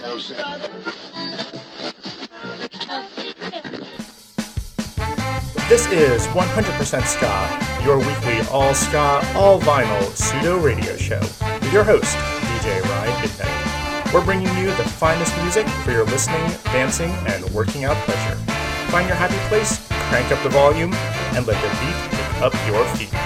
This is 100% Ska, your weekly all ska, all vinyl pseudo radio show with your host, DJ Ryan Midnight. We're bringing you the finest music for your listening, dancing, and working out pleasure. Find your happy place, crank up the volume, and let the beat pick up your feet.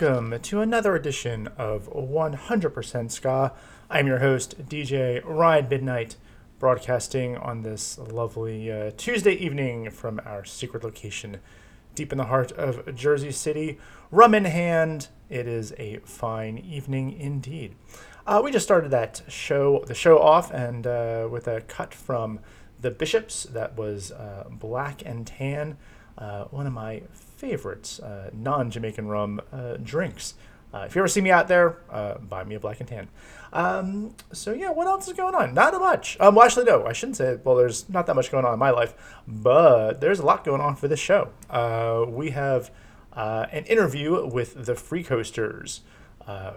Welcome to another edition of 100% Ska. I'm your host, DJ Ryan Midnight, broadcasting on this lovely uh, Tuesday evening from our secret location deep in the heart of Jersey City. Rum in hand, it is a fine evening indeed. Uh, we just started that show, the show off, and uh, with a cut from the Bishops that was uh, Black and Tan, uh, one of my favorites, uh, non-Jamaican rum uh, drinks. Uh, if you ever see me out there, uh, buy me a black and tan. Um, so yeah, what else is going on? Not much. Um, well, actually, no, I shouldn't say. Well, there's not that much going on in my life, but there's a lot going on for this show. We have an interview with the Free Coasters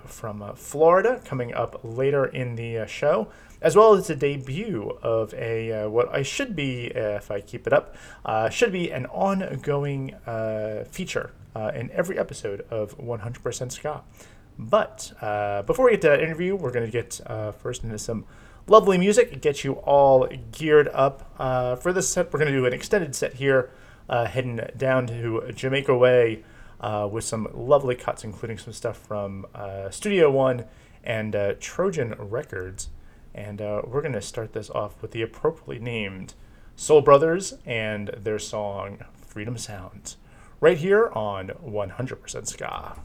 from Florida coming up later in the show, as well as the debut of a uh, what I should be, uh, if I keep it up, uh, should be an ongoing uh, feature in every episode of 100% Ska. But before we get to that interview, we're going to get first into some lovely music, get you all geared up for this set. We're going to do an extended set here, heading down to Jamaica Way uh, with some lovely cuts, including some stuff from uh, Studio One and uh, Trojan Records. And uh, we're going to start this off with the appropriately named Soul Brothers and their song Freedom Sounds, right here on 100% Ska.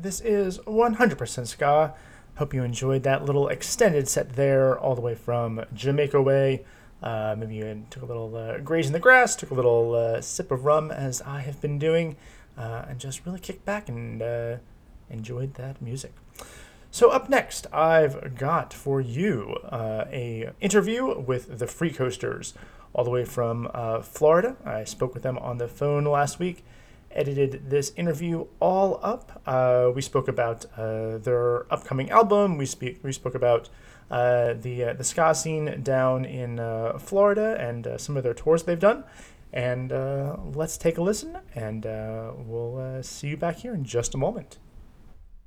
This is 100% Ska. Hope you enjoyed that little extended set there, all the way from Jamaica Way. Uh, maybe you took a little uh, graze in the grass, took a little uh, sip of rum, as I have been doing, uh, and just really kicked back and uh, enjoyed that music. So up next, I've got for you uh, a interview with the Free Coasters, all the way from Florida. I spoke with them on the phone last week edited this interview all up. Uh, we spoke about uh, their upcoming album. We speak. We spoke about uh, the uh, the ska scene down in uh, Florida and uh, some of their tours they've done. And let's take a listen, and we'll see you back here in just a moment.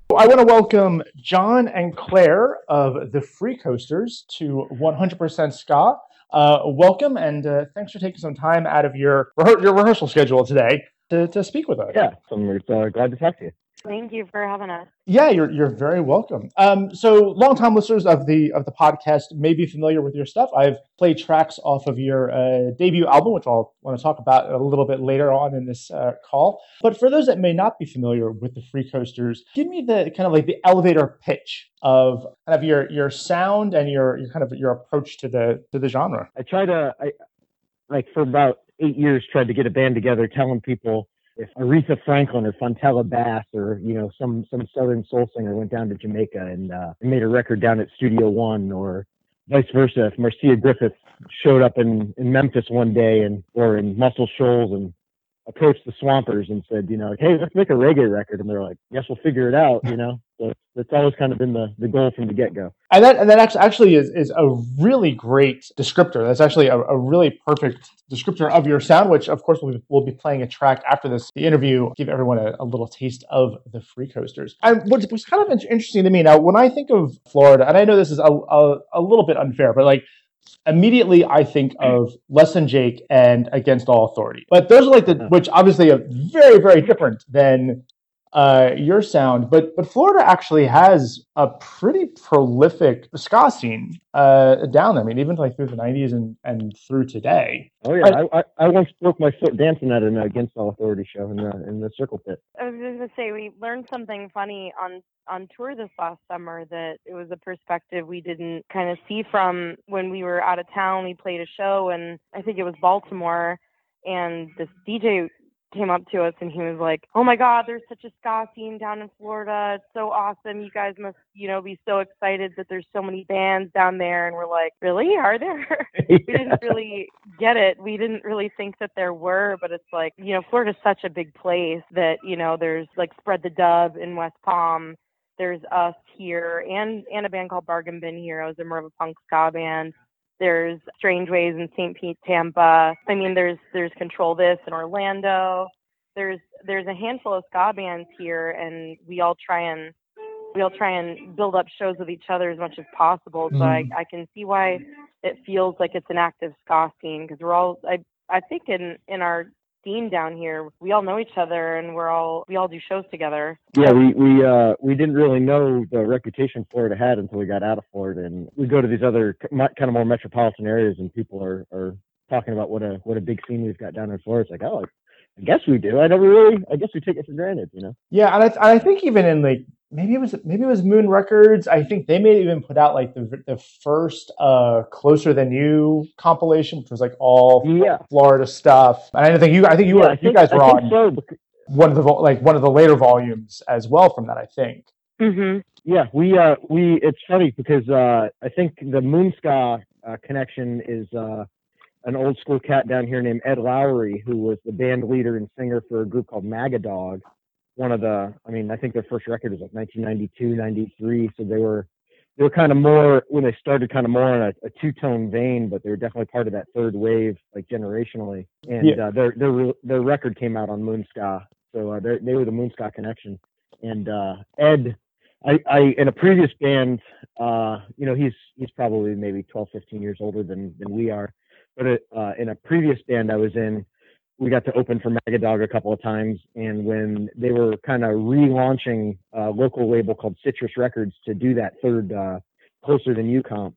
I want to welcome John and Claire of the Free Coasters to 100% Ska. welcome, and thanks for taking some time out of your your rehearsal schedule today to, to speak with us. Yeah, I'm uh, glad to talk to you. Thank you for having us. Yeah, you're you're very welcome. Um, so longtime listeners of the of the podcast may be familiar with your stuff. I've played tracks off of your uh, debut album, which I'll want to talk about a little bit later on in this uh, call. But for those that may not be familiar with the Free Coasters, give me the kind of like the elevator pitch of kind of your your sound and your, your kind of your approach to the to the genre. I try to I like for about eight years tried to get a band together, telling people if Aretha Franklin or Fontella Bass or you know some some Southern soul singer went down to Jamaica and uh, made a record down at Studio One or vice versa. If Marcia Griffith showed up in, in Memphis one day and or in Muscle Shoals and approached the Swampers and said, you know, like, hey, let's make a reggae record, and they're like, yes, we'll figure it out, you know. So that's always kind of been the, the goal from the get go. And that and that actually actually is, is a really great descriptor. That's actually a, a really perfect descriptor of your sound, which of course we'll be, we'll be playing a track after this the interview, give everyone a, a little taste of the Free Coasters. And what was kind of interesting to me now, when I think of Florida, and I know this is a, a, a little bit unfair, but like immediately I think hmm. of Less Than Jake and Against All Authority. But those are like the hmm. which obviously are very very different than uh, your sound. But but Florida actually has a pretty prolific ska scene uh, down there. I mean, even like through the '90s and and through today. Oh yeah, I, I, I once broke my foot dancing at an Against All Authority show in the in the Circle Pit. I was just gonna say we learned something funny on on tour this last summer that it was a perspective we didn't kind of see from when we were out of town. We played a show and I think it was Baltimore and this DJ came up to us and he was like, "Oh my God, there's such a ska scene down in Florida. It's so awesome. You guys must, you know, be so excited that there's so many bands down there." And we're like, "Really? Are there?" we didn't really get it. We didn't really think that there were, but it's like, you know, Florida's such a big place that you know, there's like Spread the Dub in West Palm. There's us here and and a band called Bargain Bin Heroes, a more of a punk ska band. There's Strange Ways in St. Pete, Tampa. I mean, there's there's Control This in Orlando. There's there's a handful of ska bands here, and we all try and we all try and build up shows with each other as much as possible. So I, mm. I can see why it feels like it's an active ska scene because we're all I I think in in our scene down here, we all know each other and we're all we all do shows together. Yeah, we we uh we didn't really know the reputation Florida had until we got out of Florida, and we go to these other kind of more metropolitan areas, and people are are talking about what a what a big scene we've got down in Florida. It's like, oh, I guess we do. I never really. I guess we take it for granted, you know. Yeah, and I, I think even in like maybe it was maybe it was Moon Records. I think they may even put out like the the first uh Closer Than You compilation, which was like all Yeah. Florida stuff. And I think you I think you Yeah, were I you guys were on so, one of the like one of the later volumes as well from that. I think. Mm-hmm. Yeah, we uh we it's funny because uh I think the Moonska uh, connection is uh an old school cat down here named Ed Lowry who was the band leader and singer for a group called Magadog. One of the I mean I think their first record was like 1992, 93, so they were they were kind of more when they started kind of more in a, a two tone vein, but they were definitely part of that third wave like generationally. And Yeah. uh, their their their record came out on Moonska, so uh, they they were the Moonska connection. And uh, Ed I, I in a previous band, uh, you know, he's he's probably maybe 12, 15 years older than than we are. But it, uh, in a previous band I was in, we got to open for Magadog a couple of times, and when they were kind of relaunching a local label called Citrus Records to do that third uh, Closer Than You comp,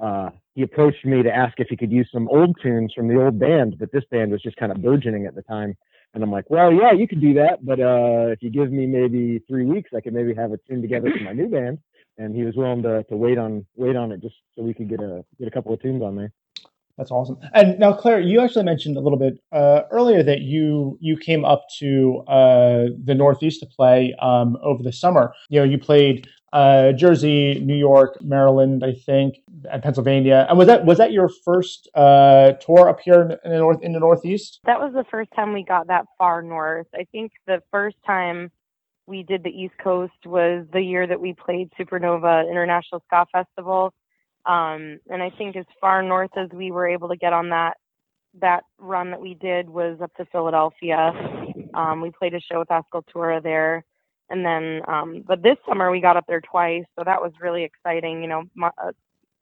uh, he approached me to ask if he could use some old tunes from the old band, but this band was just kind of burgeoning at the time. And I'm like, well, yeah, you could do that, but uh, if you give me maybe three weeks, I could maybe have a tune together for my new band. And he was willing to, to wait on wait on it just so we could get a get a couple of tunes on there. That's awesome. And now, Claire, you actually mentioned a little bit uh, earlier that you you came up to uh, the Northeast to play um, over the summer. You know, you played uh, Jersey, New York, Maryland, I think, and Pennsylvania. And was that was that your first uh, tour up here in the north in the Northeast? That was the first time we got that far north. I think the first time we did the East Coast was the year that we played Supernova International Ska Festival. Um, and I think as far north as we were able to get on that that run that we did was up to Philadelphia. Um, we played a show with Ascultura there. And then, um, but this summer we got up there twice, so that was really exciting. You know, mu- uh,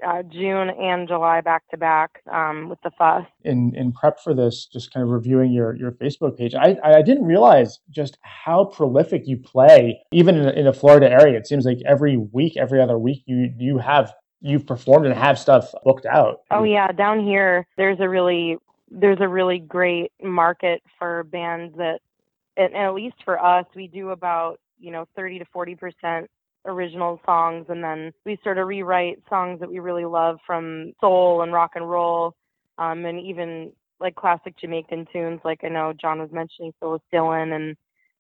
uh, June and July back to back um, with the fuss. in in prep for this, just kind of reviewing your your Facebook page, I I didn't realize just how prolific you play, even in, in the Florida area. It seems like every week, every other week, you you have you've performed and have stuff booked out. Oh yeah, down here there's a really there's a really great market for bands that, and, at least for us, we do about you know 30 to 40 percent original songs, and then we sort of rewrite songs that we really love from soul and rock and roll, um, and even like classic Jamaican tunes. Like I know John was mentioning Phyllis Dillon and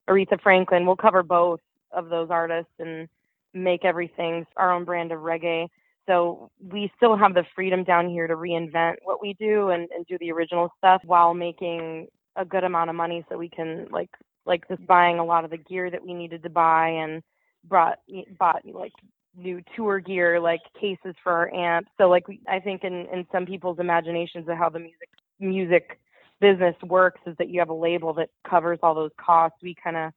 Aretha Franklin. We'll cover both of those artists and make everything our own brand of reggae. So we still have the freedom down here to reinvent what we do and, and do the original stuff while making a good amount of money so we can like like just buying a lot of the gear that we needed to buy and brought bought like new tour gear like cases for our amps so like we, i think in in some people's imaginations of how the music music business works is that you have a label that covers all those costs. We kind of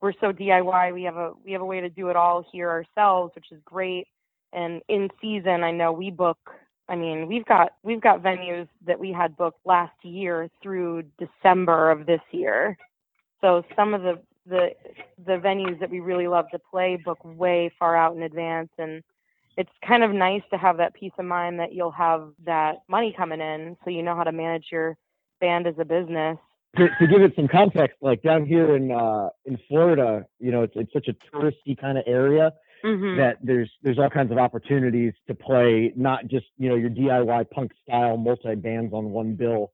we're so diy we have a we have a way to do it all here ourselves which is great and in season i know we book i mean we've got we've got venues that we had booked last year through december of this year. So some of the the the venues that we really love to play book way far out in advance. And it's kind of nice to have that peace of mind that you'll have that money coming in so you know how to manage your band as a business. To, to give it some context like down here in uh in florida you know it's it's such a touristy kind of area mm-hmm. that there's there's all kinds of opportunities to play not just you know your diy punk style multi bands on one bill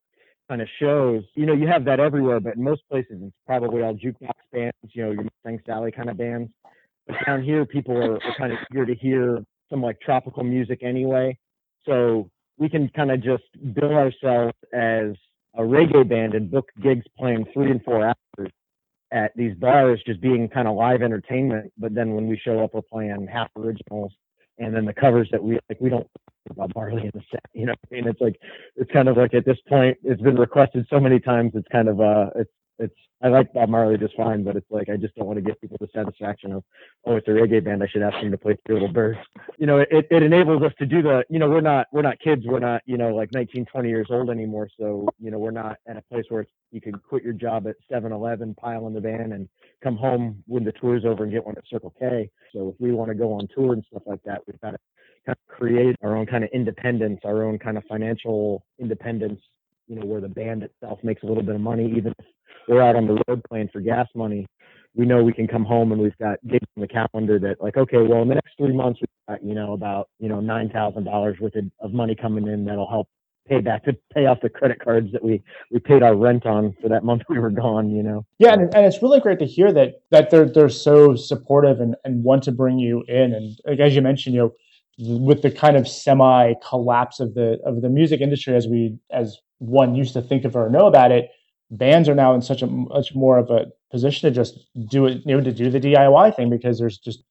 kind of shows. You know, you have that everywhere, but in most places it's probably all jukebox bands, you know, your Mustang Sally kind of bands. But down here, people are, are kind of eager to hear some like tropical music anyway. So we can kind of just bill ourselves as a reggae band and book gigs playing three and four hours at these bars, just being kind of live entertainment. But then when we show up, we're playing half originals and then the covers that we like we don't about Marley in the set. You know, I mean, it's like it's kind of like at this point, it's been requested so many times. It's kind of uh, it's it's I like Bob Marley just fine, but it's like I just don't want to give people the satisfaction of oh it's a reggae band I should ask them to play Three Little Birds. You know, it, it enables us to do the you know we're not we're not kids we're not you know like 19 20 years old anymore so you know we're not at a place where you can quit your job at 7-Eleven pile in the van and come home when the tour's over and get one at Circle K. So if we want to go on tour and stuff like that, we've got to kind of create our own kind of independence, our own kind of financial independence. You know, where the band itself makes a little bit of money, even if we're out on the road playing for gas money, we know we can come home and we've got gigs on the calendar that like, okay, well in the next three months we've got, you know, about, you know, nine thousand dollars worth of, of money coming in that'll help pay back to pay off the credit cards that we we paid our rent on for that month we were gone, you know. Yeah, and, and it's really great to hear that that they're they're so supportive and, and want to bring you in. And like, as you mentioned, you know, with the kind of semi collapse of the of the music industry as we as one used to think of or know about it, bands are now in such a much more of a position to just do it, you know, to do the DIY thing because there's just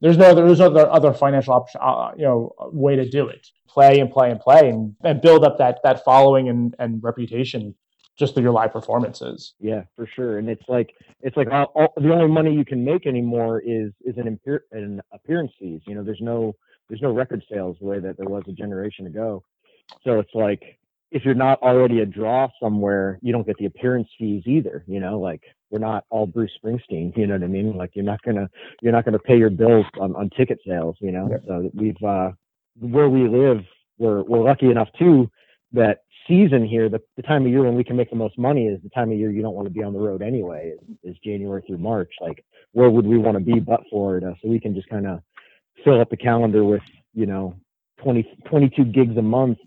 there's no there's no other other financial option, uh, you know, way to do it. Play and play and play and, and build up that that following and and reputation just through your live performances. Yeah, for sure. And it's like it's like all, all, the only money you can make anymore is is an, an appearance fees. You know, there's no there's no record sales the way that there was a generation ago. So it's like if you're not already a draw somewhere, you don't get the appearance fees either. You know, like we're not all Bruce Springsteen. You know what I mean? Like you're not gonna you're not gonna pay your bills on, on ticket sales. You know, yeah. so we've uh, where we live, we're we're lucky enough too that season here, the, the time of year when we can make the most money is the time of year you don't want to be on the road anyway. Is, is January through March. Like where would we want to be but Florida? So we can just kind of fill up the calendar with you know 20 22 gigs a month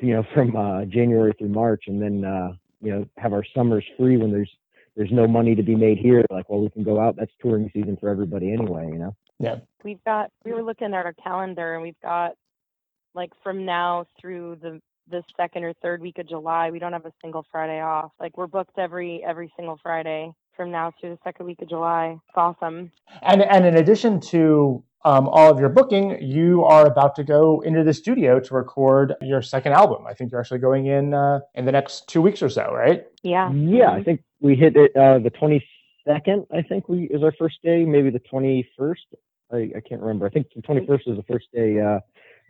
you know from uh january through march and then uh you know have our summers free when there's there's no money to be made here. Like well we can go out. That's touring season for everybody anyway you know? Yeah. We've got we were looking at our calendar and we've got like from now through the the second or third week of july we don't have a single friday off. Like we're booked every every single friday from now through the second week of july. It's awesome. And and in addition to um, all of your booking, you are about to go into the studio to record your second album. I think you're actually going in uh, in the next two weeks or so, right? Yeah. Yeah, I think we hit it uh, the 22nd. I think we is our first day, maybe the 21st. I, I can't remember. I think the 21st is the first day uh,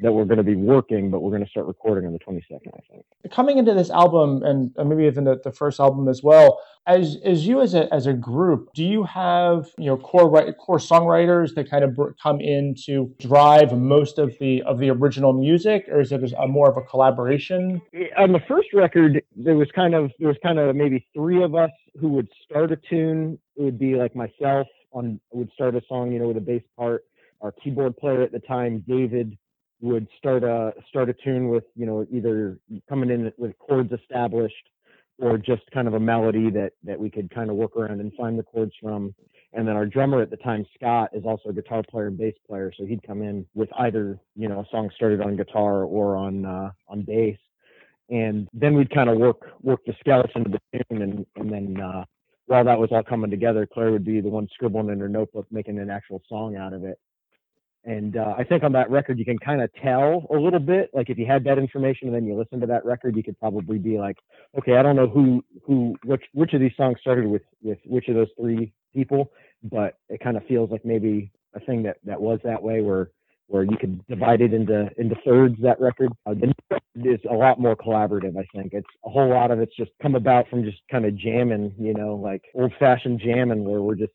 that we're going to be working, but we're going to start recording on the 22nd, I think. Coming into this album, and maybe even the, the first album as well, as as you as a as a group, do you have you know core core songwriters that kind of come in to drive most of the of the original music, or is it a more of a collaboration? On the first record, there was kind of there was kind of maybe three of us who would start a tune. It would be like myself on would start a song, you know, with a bass part. Our keyboard player at the time, David, would start a start a tune with you know either coming in with chords established or just kind of a melody that that we could kind of work around and find the chords from. And then our drummer at the time, Scott, is also a guitar player and bass player, so he'd come in with either you know a song started on guitar or on uh, on bass, and then we'd kind of work work the skeleton of the tune, and and then uh, while that was all coming together, Claire would be the one scribbling in her notebook, making an actual song out of it. And uh, I think on that record, you can kind of tell a little bit. Like if you had that information and then you listen to that record, you could probably be like, okay, I don't know who who which which of these songs started with with which of those three people, but it kind of feels like maybe a thing that that was that way where where you could divide it into into thirds. That record uh, is a lot more collaborative. I think it's a whole lot of it's just come about from just kind of jamming, you know, like old fashioned jamming where we're just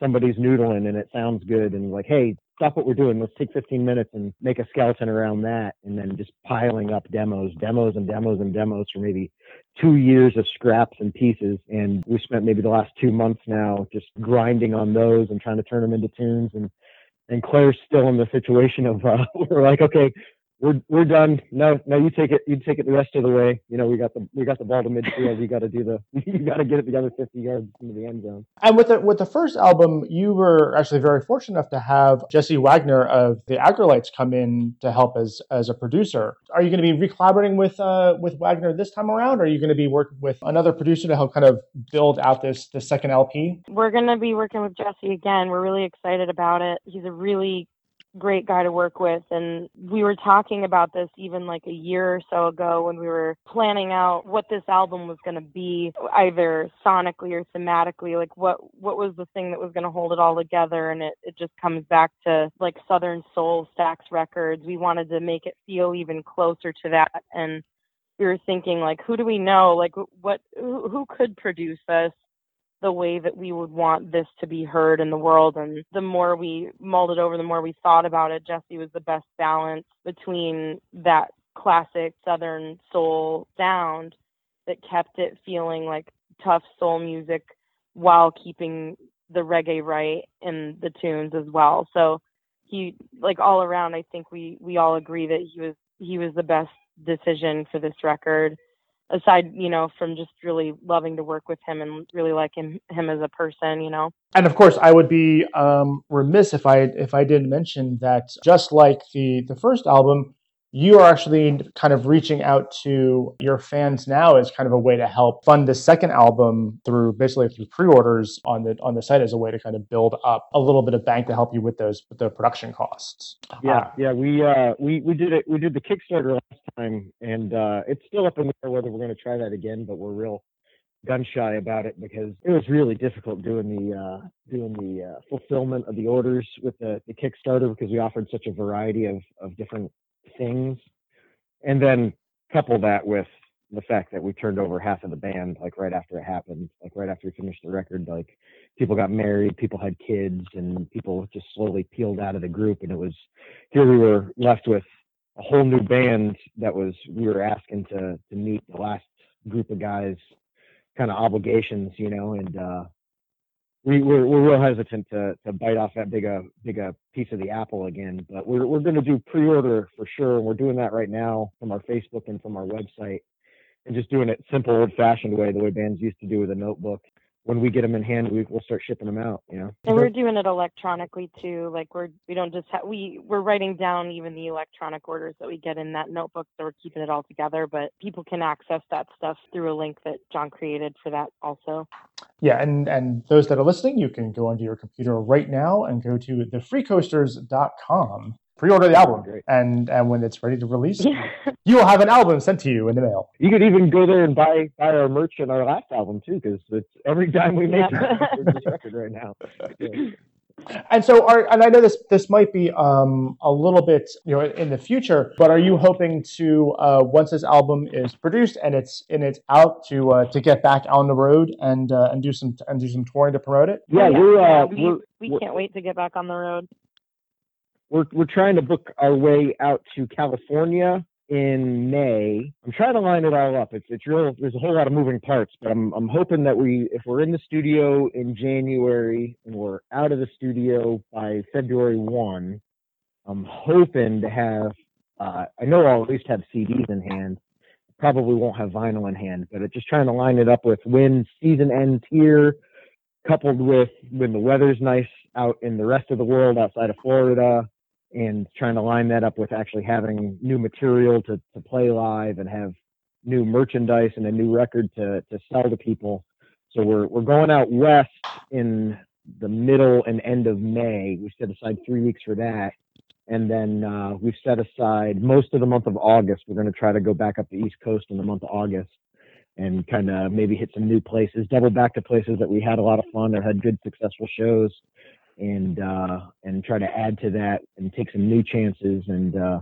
somebody's noodling and it sounds good and like, hey, stop what we're doing. Let's take 15 minutes and make a skeleton around that. And then just piling up demos, demos and demos and demos for maybe two years of scraps and pieces. And we spent maybe the last two months now just grinding on those and trying to turn them into tunes. And, and Claire's still in the situation of, uh, we're like, okay, we're we're done. No, no, you take it. You take it the rest of the way. You know, we got the we got the ball to midfield. You got to do the you got to get it the other 50 yards into the end zone. And with the with the first album, you were actually very fortunate enough to have Jesse Wagner of the Aggrolites come in to help as as a producer. Are you going to be re-collaborating with uh, with Wagner this time around? Or are you going to be working with another producer to help kind of build out this the second LP? We're going to be working with Jesse again. We're really excited about it. He's a really great guy to work with. And we were talking about this even like a year or so ago when we were planning out what this album was going to be, either sonically or thematically. Like what what was the thing that was going to hold it all together? And it it just comes back to like Southern Soul Stax Records. We wanted to make it feel even closer to that and we were thinking like who do we know like what who, who could produce this the way that we would want this to be heard in the world. And the more we mulled it over, the more we thought about it, Jesse was the best balance between that classic Southern soul sound that kept it feeling like tough soul music while keeping the reggae right in the tunes as well. So he like all around I think we we all agree that he was he was the best decision for this record aside, you know, from just really loving to work with him and really liking him as a person, you know. And of course, I would be um, remiss if I if I didn't mention that just like the the first album, you are actually kind of reaching out to your fans now as kind of a way to help fund the second album through basically through pre-orders on the on the site as a way to kind of build up a little bit of bank to help you with those with the production costs. Yeah, uh, yeah, we uh we we did it we did the Kickstarter last time and uh it's still up in the air whether we're going to try that again, but we're real gun shy about it because it was really difficult doing the uh, doing the uh, fulfillment of the orders with the, the Kickstarter because we offered such a variety of, of different things, and then couple that with the fact that we turned over half of the band like right after it happened, like right after we finished the record, like people got married, people had kids, and people just slowly peeled out of the group, and it was here we were left with a whole new band that was we were asking to to meet the last group of guys kind of obligations, you know, and uh we, we're, we're real hesitant to, to bite off that big a big a piece of the apple again. But we're we're going to do pre-order for sure, and we're doing that right now from our Facebook and from our website, and just doing it simple, old-fashioned way, the way bands used to do with a notebook when we get them in hand, we, we'll start shipping them out. You know. And we're doing it electronically too. Like we're we don't just have we we're writing down even the electronic orders that we get in that notebook, so we're keeping it all together. But people can access that stuff through a link that John created for that also. Yeah, and and those that are listening, you can go onto your computer right now and go to thefreecoasters.com pre-order the album and and when it's ready to release yeah. you will have an album sent to you in the mail you could even go there and buy buy our merch and our last album too because it's every time we make yeah. this record right now yeah. And so, are and I know this this might be um, a little bit you know in the future, but are you hoping to uh, once this album is produced and it's and it's out to uh, to get back on the road and uh, and do some and do some touring to promote it? Yeah, we're, uh, we, we're, we can't wait to get back on the road we're we're trying to book our way out to California in May. I'm trying to line it all up. It's it's real. There's a whole lot of moving parts, but I'm I'm hoping that we, if we're in the studio in January and we're out of the studio by February one, I'm hoping to have. Uh, I know I'll at least have CDs in hand. probably won't have vinyl in hand, but it's just trying to line it up with when season ends here, coupled with when the weather's nice out in the rest of the world outside of Florida, and trying to line that up with actually having new material to, to play live and have new merchandise and a new record to, to sell to people. So we're we're going out west in the middle and end of May. We set aside three weeks for that. And then uh, we've set aside most of the month of August. We're going to try to go back up the East Coast in the month of August and kind of maybe hit some new places, double back to places that we had a lot of fun or had good successful shows, and uh, and try to add to that and take some new chances and uh,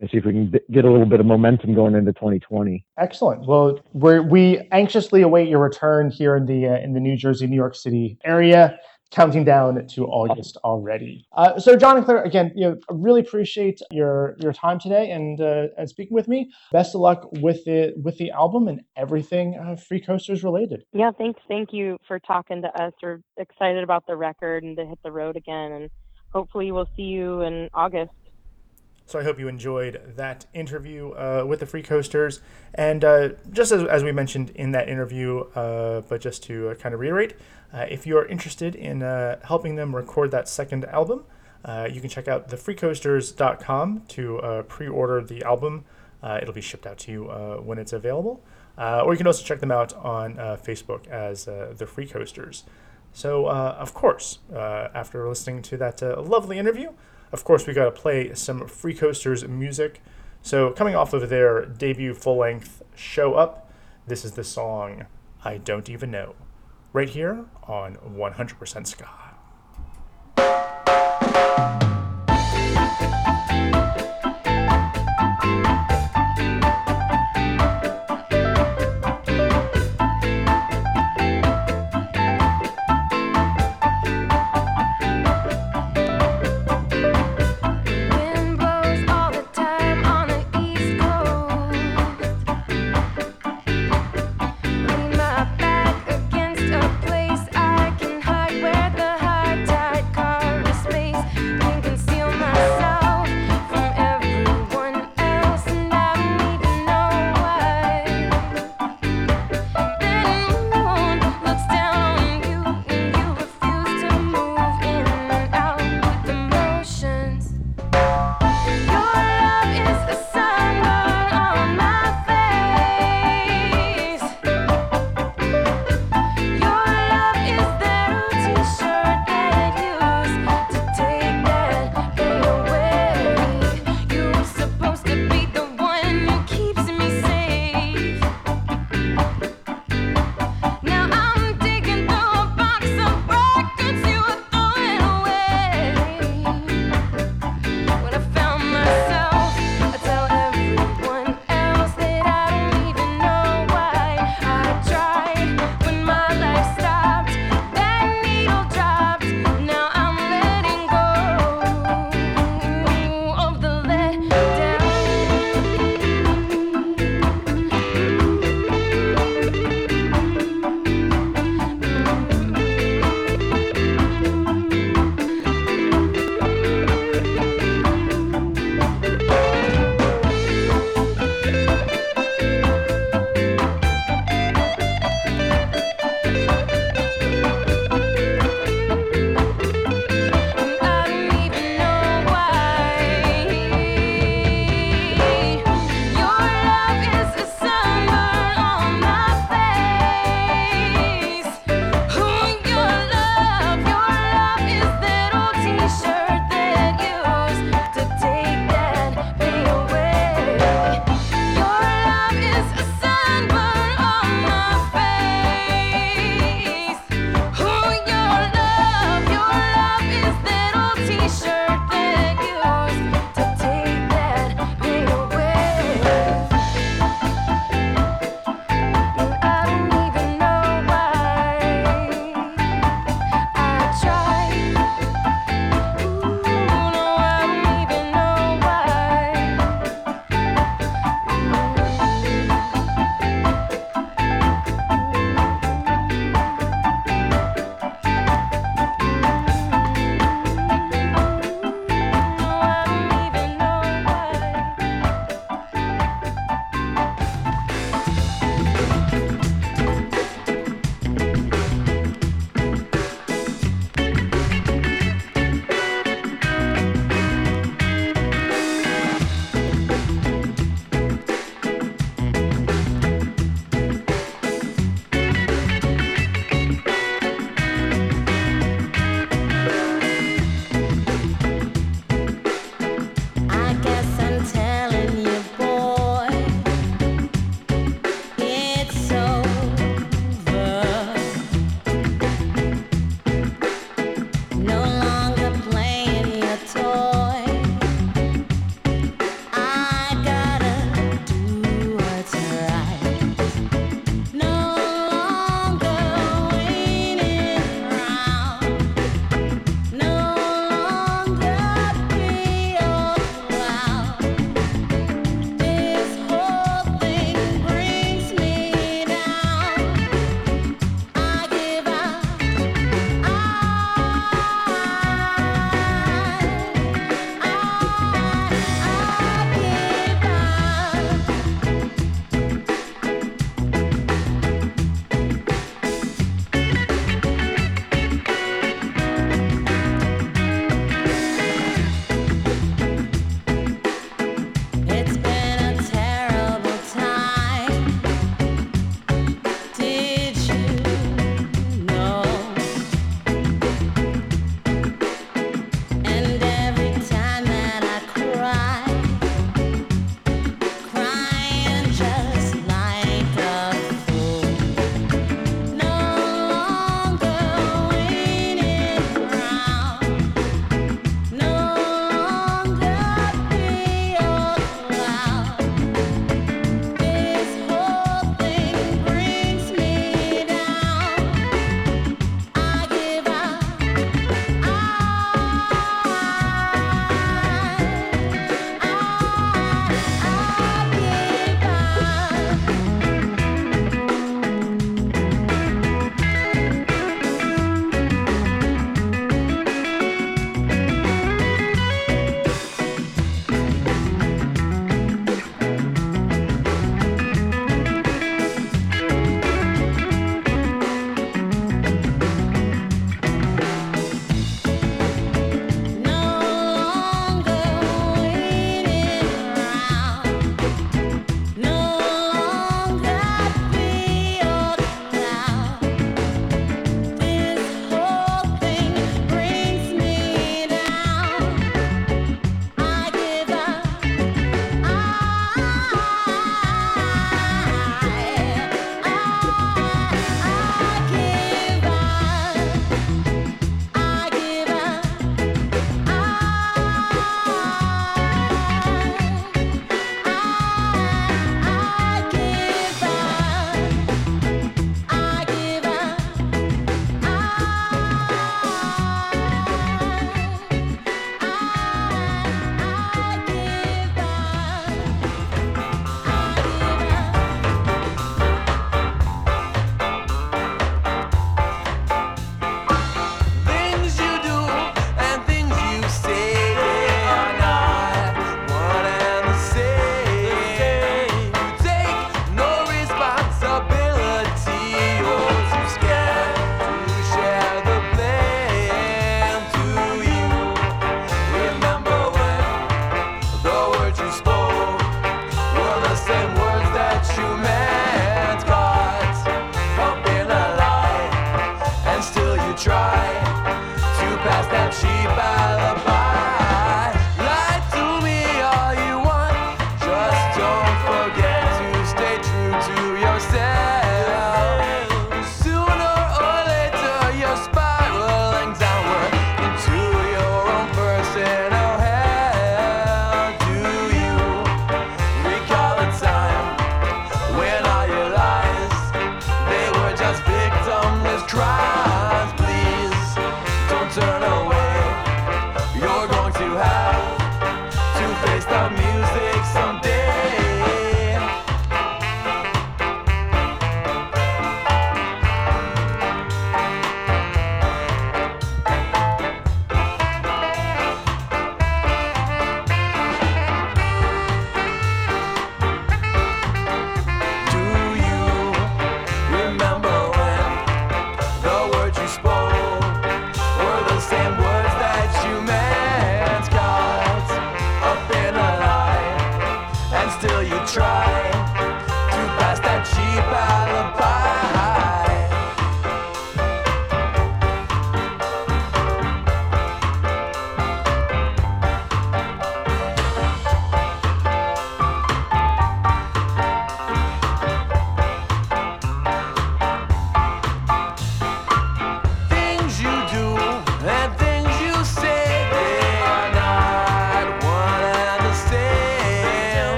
and see if we can b- get a little bit of momentum going into 2020. Excellent. Well, we we anxiously await your return here in the uh, in the New Jersey, New York City area. Counting down to August already. Uh, so, John and Claire, again, you know, really appreciate your your time today and uh, and speaking with me. Best of luck with the with the album and everything uh, Free Coasters related. Yeah, thanks. Thank you for talking to us. We're excited about the record and to hit the road again, and hopefully we'll see you in August. So I hope you enjoyed that interview uh, with the Free Coasters. And uh, just as, as we mentioned in that interview, uh, but just to uh, kind of reiterate, uh, if you're interested in uh, helping them record that second album, you can check out thefreecoasters.com to pre-order the album. it'll be shipped out to you when it's available. or you can also check them out on Facebook as the Free Coasters. So, of course, after listening to that lovely interview, of course, we got to play some Free Coasters music. So, coming off of their debut full length Show Up, this is the song I Don't Even Know, right here on 100% Ska.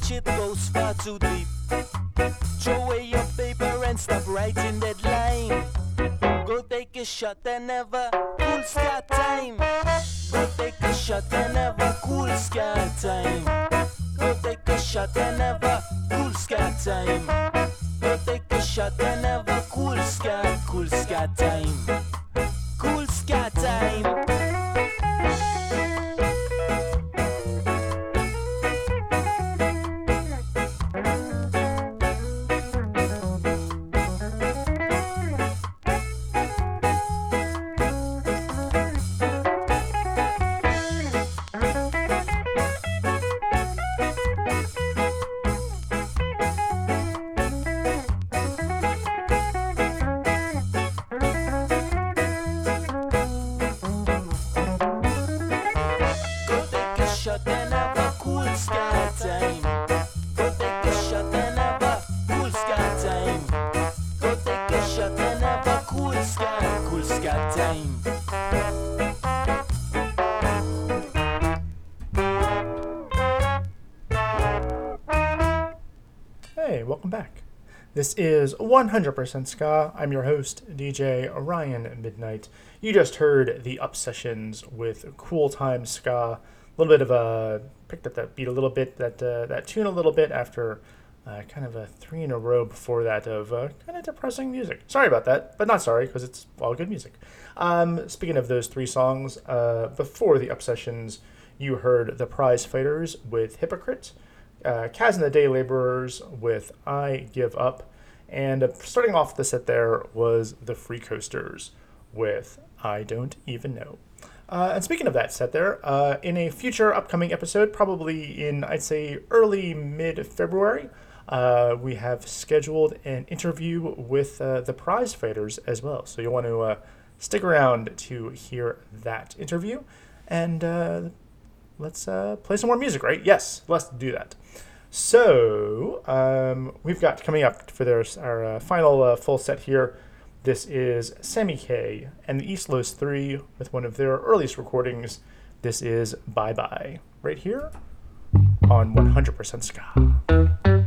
Knowledge, it goes far too deep. Throw away your paper and stop writing that line. Go take a shot and a cool sky time. Go take a shot and a cool sky time. Go take a shot and a cool sky time. Go take a shot and a cool sky, cool sky time. Cool sky time. 100% Ska. I'm your host, DJ Ryan Midnight. You just heard the Up Sessions with Cool Time Ska. A little bit of a picked up that beat a little bit, that uh, that tune a little bit after uh, kind of a three in a row before that of uh, kind of depressing music. Sorry about that, but not sorry because it's all good music. Um, speaking of those three songs, uh, before the Up Sessions, you heard the Prize Fighters with Hypocrite uh, Kaz and the Day Laborers with I Give Up. And uh, starting off the set there was the Free Coasters with I don't even know. Uh, and speaking of that set there, uh, in a future upcoming episode, probably in, I'd say, early mid February, uh, we have scheduled an interview with uh, the prize fighters as well. So you'll want to stick around to hear that interview. And let's play some more music, right? Yes, let's do that. So um, we've got coming up for their, our uh, final uh, full set here. This is Semi K and the East Los 3 with one of their earliest recordings. This is Bye Bye, right here on 100% Ska.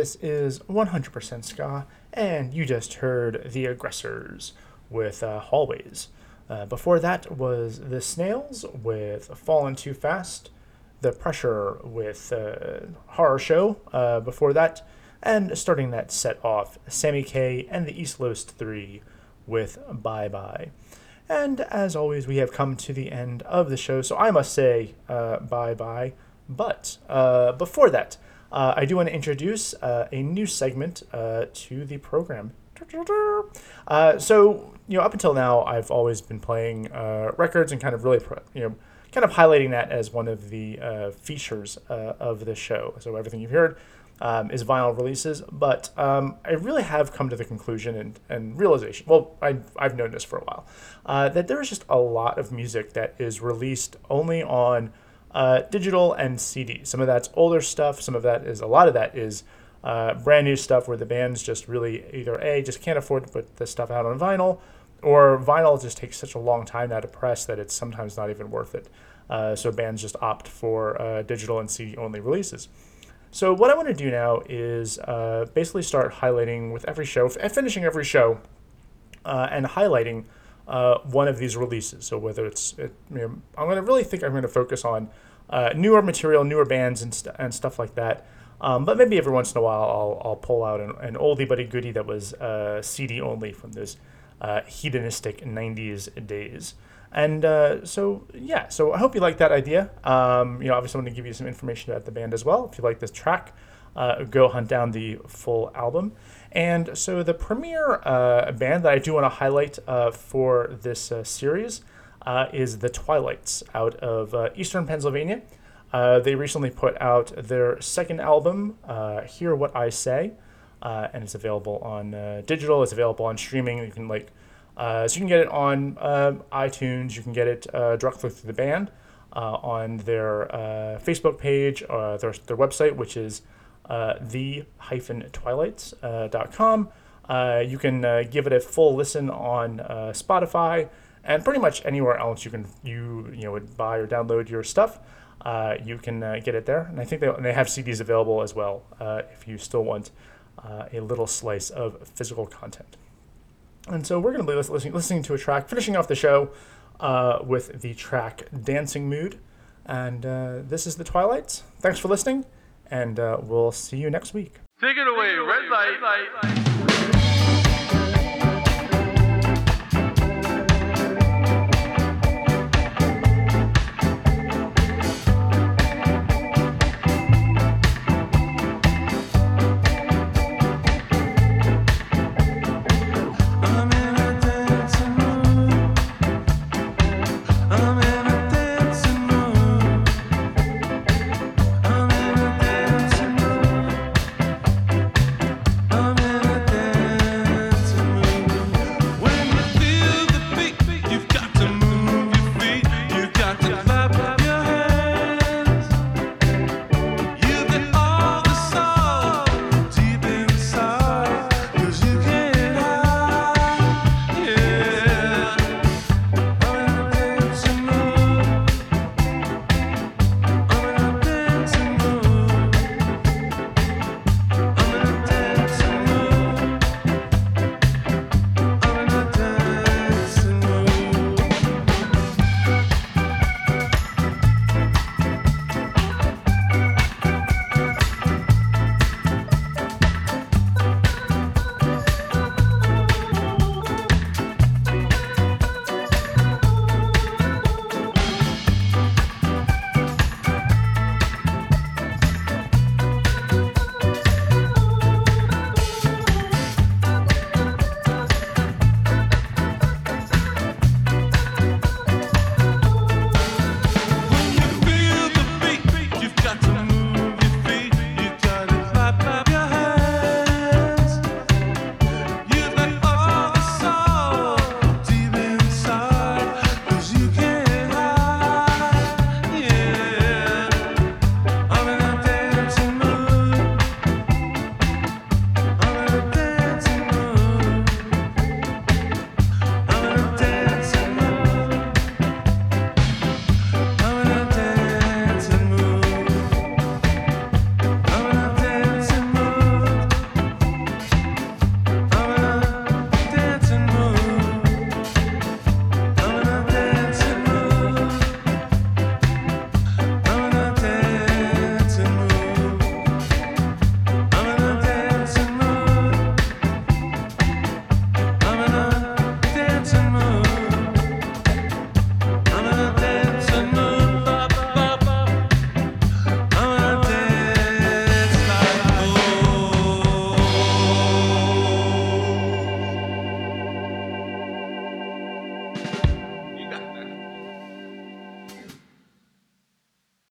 This is 100% Ska, and you just heard The Aggressors with uh, Hallways. Uh, before that was The Snails with Fallen Too Fast, The Pressure with uh, Horror Show uh, before that, and starting that set off, Sammy K and the East Coast 3 with Bye Bye. And as always, we have come to the end of the show, so I must say uh, bye bye. But uh, before that, uh, I do want to introduce uh, a new segment uh, to the program. Uh, so, you know, up until now, I've always been playing uh, records and kind of really, pro- you know, kind of highlighting that as one of the uh, features of the show. So everything you've heard um, is vinyl releases, but um, I really have come to the conclusion and, and realization. Well, I, I've known this for a while that there's just a lot of music that is released only on uh, digital and CD. Some of that's older stuff. Some of that is a lot of that is uh, brand new stuff where the bands just really either a just can't afford to put the stuff out on vinyl, or vinyl just takes such a long time now to press that it's sometimes not even worth it. Uh, so bands just opt for uh, digital and CD only releases. So what I want to do now is uh, basically start highlighting with every show, finishing every show, uh, and highlighting uh, one of these releases. So whether it's, it, you know, I'm going to really think I'm going to focus on uh, newer material, newer bands, and, st- and stuff like that. Um, but maybe every once in a while I'll, I'll pull out an, an oldie but a goodie that was uh, CD only from those uh, hedonistic 90s days. And uh, so, yeah, so I hope you like that idea. Um, you know, obviously, I'm going to give you some information about the band as well. If you like this track, uh, go hunt down the full album. And so, the premier uh, band that I do want to highlight uh, for this uh, series uh, is the Twilights out of uh, Eastern Pennsylvania. Uh, they recently put out their second album, Hear What I Say, and it's available on digital. It's available on streaming. You can like, so you can get it on iTunes. You can get it directly through the band on their Facebook page, uh, their their website, which is uh, the twilights.com. Uh, you can uh, give it a full listen on uh, Spotify and pretty much anywhere else you can you you know buy or download your stuff. Uh, you can uh, get it there, and I think they, they have CDs available as well uh, if you still want uh, a little slice of physical content. And so we're going to be listening, listening to a track, finishing off the show uh, with the track "Dancing Mood," and uh, this is the Twilights. Thanks for listening, and uh, we'll see you next week. Take it away, red light.